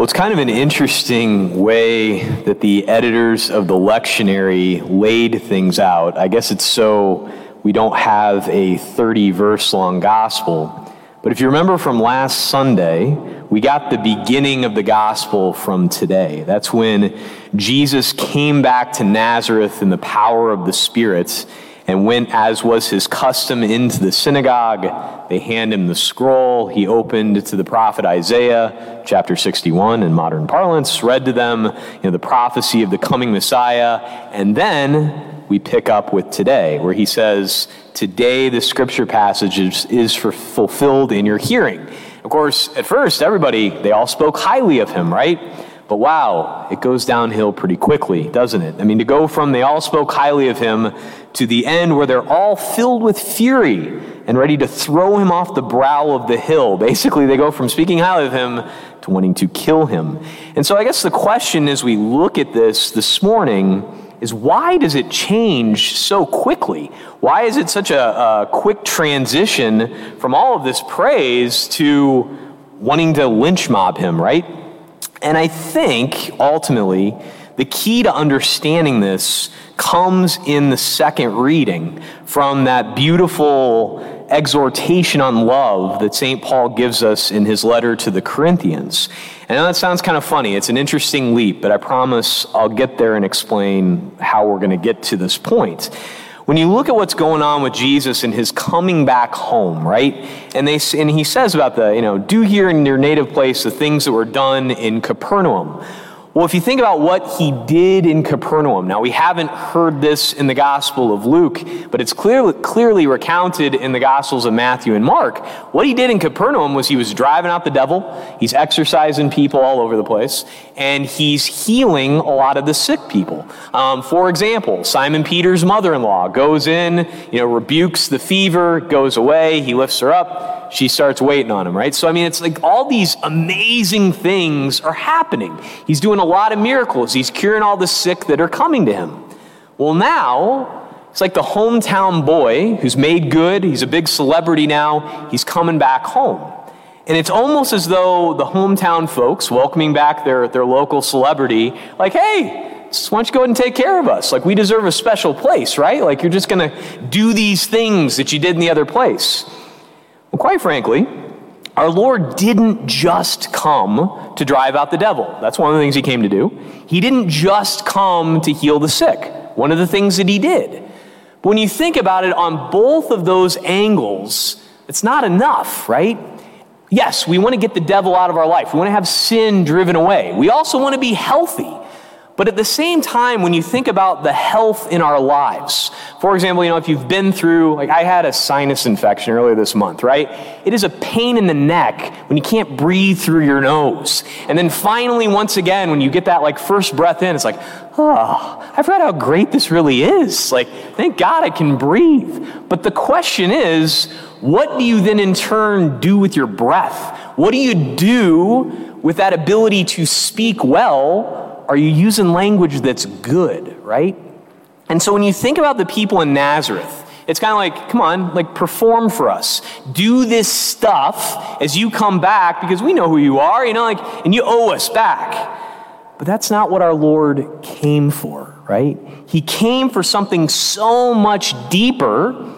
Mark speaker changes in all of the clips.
Speaker 1: Well, it's kind of an interesting way that the editors of the lectionary laid things out. I guess it's so we don't have a 30 verse long gospel. But if you remember from last Sunday, we got the beginning of the gospel from today. That's when Jesus came back to Nazareth in the power of the Spirit and went, as was his custom, into the synagogue. They hand him the scroll. He opened to the prophet Isaiah, chapter 61 in modern parlance, read to them you know, the prophecy of the coming Messiah. And then we pick up with today, where he says, Today the scripture passage is, is fulfilled in your hearing. Of course, at first, everybody, they all spoke highly of him, right? But wow, it goes downhill pretty quickly, doesn't it? I mean, to go from they all spoke highly of him to the end where they're all filled with fury and ready to throw him off the brow of the hill. Basically, they go from speaking highly of him to wanting to kill him. And so I guess the question as we look at this this morning is why does it change so quickly? Why is it such a, a quick transition from all of this praise to wanting to lynch mob him, right? And I think ultimately the key to understanding this comes in the second reading from that beautiful exhortation on love that St. Paul gives us in his letter to the Corinthians. And that sounds kind of funny. It's an interesting leap, but I promise I'll get there and explain how we're going to get to this point when you look at what's going on with Jesus and his coming back home, right? And they and he says about the, you know, do here in your native place the things that were done in Capernaum. Well, if you think about what he did in Capernaum, now we haven't heard this in the Gospel of Luke, but it's clearly, clearly recounted in the Gospels of Matthew and Mark. What he did in Capernaum was he was driving out the devil, he's exorcising people all over the place, and he's healing a lot of the sick people. Um, for example, Simon Peter's mother in law goes in, you know, rebukes the fever, goes away, he lifts her up she starts waiting on him, right? So, I mean, it's like all these amazing things are happening. He's doing a lot of miracles, he's curing all the sick that are coming to him. Well, now, it's like the hometown boy who's made good, he's a big celebrity now, he's coming back home. And it's almost as though the hometown folks welcoming back their, their local celebrity, like, hey, why don't you go ahead and take care of us? Like, we deserve a special place, right? Like, you're just going to do these things that you did in the other place. Quite frankly, our Lord didn't just come to drive out the devil. That's one of the things he came to do. He didn't just come to heal the sick. One of the things that he did. But when you think about it on both of those angles, it's not enough, right? Yes, we want to get the devil out of our life. We want to have sin driven away. We also want to be healthy. But at the same time, when you think about the health in our lives, for example, you know, if you've been through, like I had a sinus infection earlier this month, right? It is a pain in the neck when you can't breathe through your nose. And then finally, once again, when you get that like first breath in, it's like, oh, I forgot how great this really is. Like, thank God I can breathe. But the question is, what do you then in turn do with your breath? What do you do with that ability to speak well are you using language that's good, right? And so when you think about the people in Nazareth, it's kind of like, come on, like perform for us. Do this stuff as you come back because we know who you are, you know, like, and you owe us back. But that's not what our Lord came for, right? He came for something so much deeper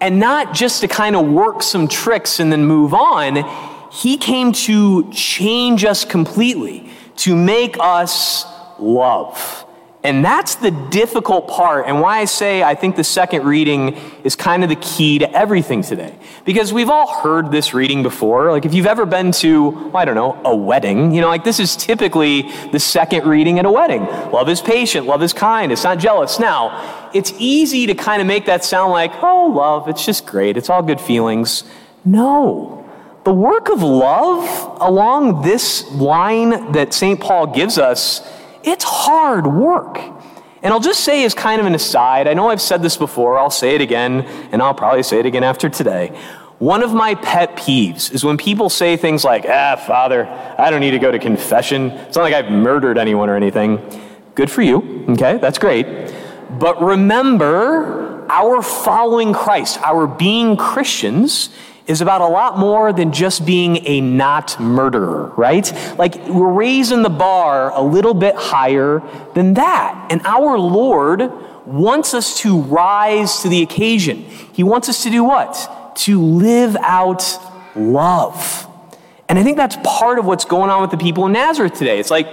Speaker 1: and not just to kind of work some tricks and then move on. He came to change us completely, to make us love. And that's the difficult part, and why I say I think the second reading is kind of the key to everything today. Because we've all heard this reading before. Like, if you've ever been to, I don't know, a wedding, you know, like this is typically the second reading at a wedding. Love is patient, love is kind, it's not jealous. Now, it's easy to kind of make that sound like, oh, love, it's just great, it's all good feelings. No. The work of love along this line that St. Paul gives us it's hard work. And I'll just say, as kind of an aside, I know I've said this before, I'll say it again, and I'll probably say it again after today. One of my pet peeves is when people say things like, ah, Father, I don't need to go to confession. It's not like I've murdered anyone or anything. Good for you, okay? That's great. But remember, our following Christ, our being Christians, is about a lot more than just being a not murderer, right? Like we're raising the bar a little bit higher than that. And our Lord wants us to rise to the occasion. He wants us to do what? To live out love. And I think that's part of what's going on with the people in Nazareth today. It's like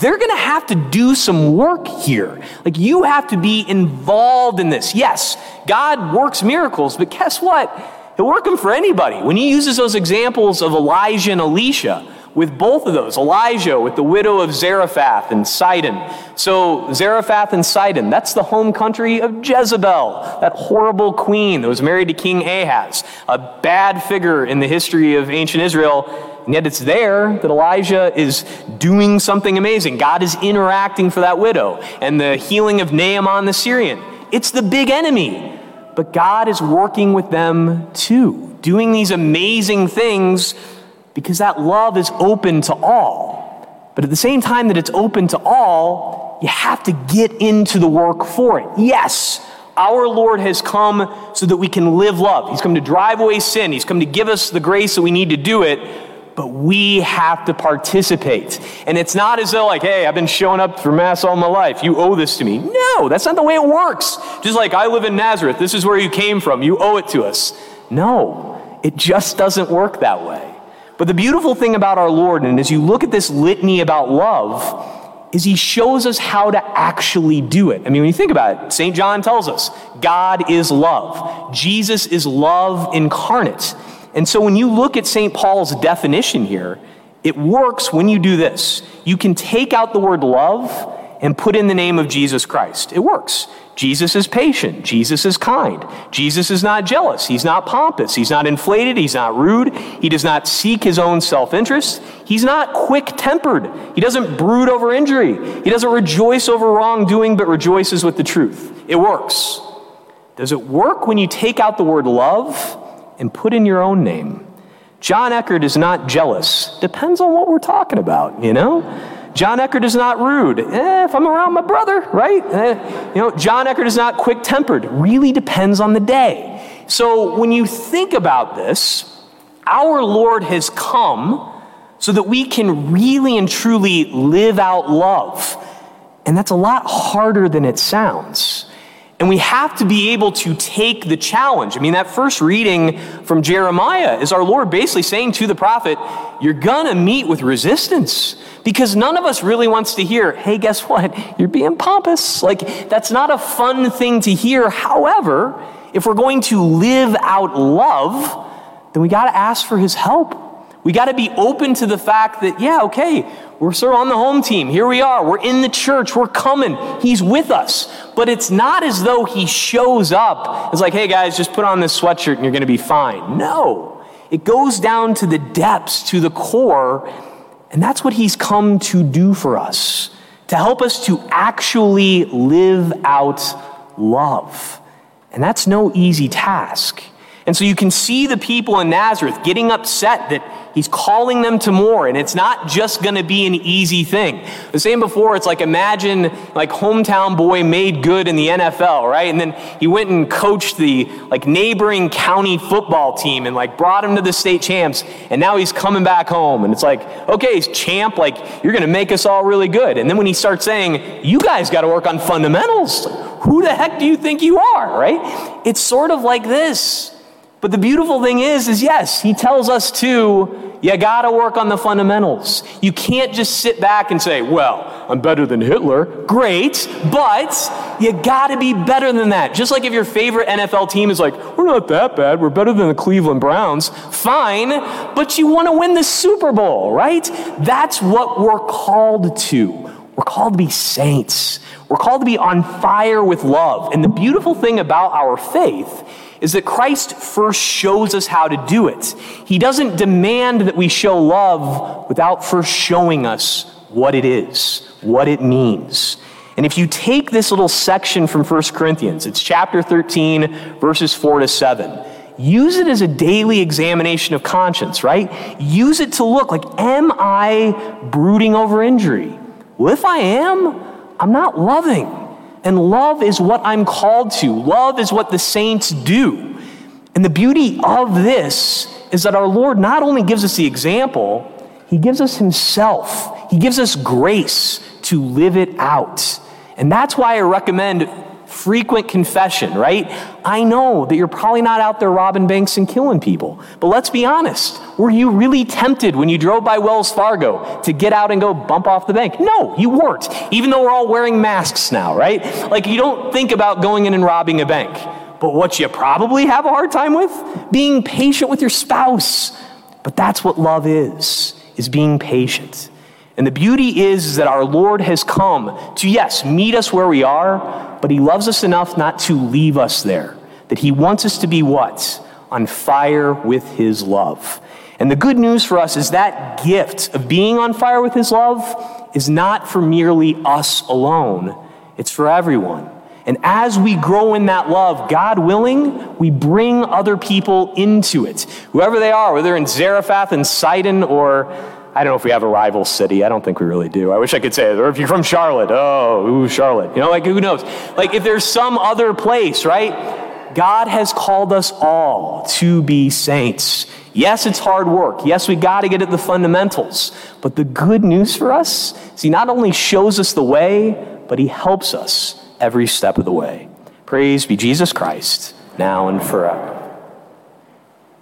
Speaker 1: they're going to have to do some work here. Like you have to be involved in this. Yes, God works miracles, but guess what? He'll work them for anybody. When he uses those examples of Elijah and Elisha, with both of those, Elijah with the widow of Zarephath and Sidon. So, Zarephath and Sidon, that's the home country of Jezebel, that horrible queen that was married to King Ahaz, a bad figure in the history of ancient Israel. And yet, it's there that Elijah is doing something amazing. God is interacting for that widow and the healing of Naaman the Syrian. It's the big enemy but God is working with them too, doing these amazing things because that love is open to all. But at the same time that it's open to all, you have to get into the work for it. Yes, our Lord has come so that we can live love. He's come to drive away sin. He's come to give us the grace that we need to do it but we have to participate. And it's not as though, like, hey, I've been showing up for Mass all my life. You owe this to me. No, that's not the way it works. Just like I live in Nazareth, this is where you came from. You owe it to us. No, it just doesn't work that way. But the beautiful thing about our Lord, and as you look at this litany about love, is he shows us how to actually do it. I mean, when you think about it, St. John tells us God is love, Jesus is love incarnate. And so when you look at St. Paul's definition here, it works when you do this. You can take out the word love and put in the name of Jesus Christ. It works. Jesus is patient. Jesus is kind. Jesus is not jealous. He's not pompous. He's not inflated. He's not rude. He does not seek his own self interest. He's not quick tempered. He doesn't brood over injury. He doesn't rejoice over wrongdoing, but rejoices with the truth. It works. Does it work when you take out the word love and put in your own name. John Eckert is not jealous. Depends on what we're talking about, you know? John Eckert is not rude. Eh, if I'm around my brother, right? Eh, you know, John Eckert is not quick tempered. Really depends on the day. So when you think about this, our Lord has come so that we can really and truly live out love. And that's a lot harder than it sounds. And we have to be able to take the challenge. I mean, that first reading from Jeremiah is our Lord basically saying to the prophet, You're to meet with resistance. Because none of us really wants to hear, Hey, guess what? You're being pompous. Like, that's not a fun thing to hear. However, if we're going to live out love, then we got to ask for his help. We got to be open to the fact that, yeah, okay, we're sort of on the home team. Here we are. We're in the church. We're coming. He's with us. But it's not as though he shows up. It's like, hey guys, just put on this sweatshirt and you're going to be fine. No. It goes down to the depths, to the core. And that's what he's come to do for us to help us to actually live out love. And that's no easy task. And so you can see the people in Nazareth getting upset that he's calling them to more, and it's not just going to be an easy thing. The same before, it's like imagine like hometown boy made good in the NFL, right? And then he went and coached the like neighboring county football team and like brought him to the state champs, and now he's coming back home, and it's like, okay, champ, like you're going to make us all really good. And then when he starts saying, you guys got to work on fundamentals, who the heck do you think you are, right? It's sort of like this. But the beautiful thing is, is yes, he tells us to, you gotta work on the fundamentals. You can't just sit back and say, well, I'm better than Hitler. Great, but you gotta be better than that. Just like if your favorite NFL team is like, we're not that bad, we're better than the Cleveland Browns. Fine, but you wanna win the Super Bowl, right? That's what we're called to. We're called to be saints. We're called to be on fire with love. And the beautiful thing about our faith is that Christ first shows us how to do it. He doesn't demand that we show love without first showing us what it is, what it means. And if you take this little section from 1 Corinthians, it's chapter 13, verses 4 to 7. Use it as a daily examination of conscience, right? Use it to look like, am I brooding over injury? Well, if I am, I'm not loving. And love is what I'm called to. Love is what the saints do. And the beauty of this is that our Lord not only gives us the example, he gives us himself. He gives us grace to live it out. And that's why I recommend frequent confession, right? I know that you're probably not out there robbing banks and killing people, but let's be honest. Were you really tempted when you drove by Wells Fargo to get out and go bump off the bank? No, you weren't, even though we're all wearing masks now, right? Like you don't think about going in and robbing a bank. But what you probably have a hard time with? Being patient with your spouse. But that's what love is, is being patient. And the beauty is, is that our Lord has come to, yes, meet us where we are, but He loves us enough not to leave us there. That He wants us to be what? On fire with His love. And the good news for us is that gift of being on fire with His love is not for merely us alone, it's for everyone. And as we grow in that love, God willing, we bring other people into it. Whoever they are, whether in Zarephath and Sidon or I don't know if we have a rival city. I don't think we really do. I wish I could say it. Or if you're from Charlotte, oh, ooh, Charlotte. You know, like who knows? Like if there's some other place, right? God has called us all to be saints. Yes, it's hard work. Yes, we got to get at the fundamentals. But the good news for us is He not only shows us the way, but He helps us every step of the way. Praise be Jesus Christ, now and forever.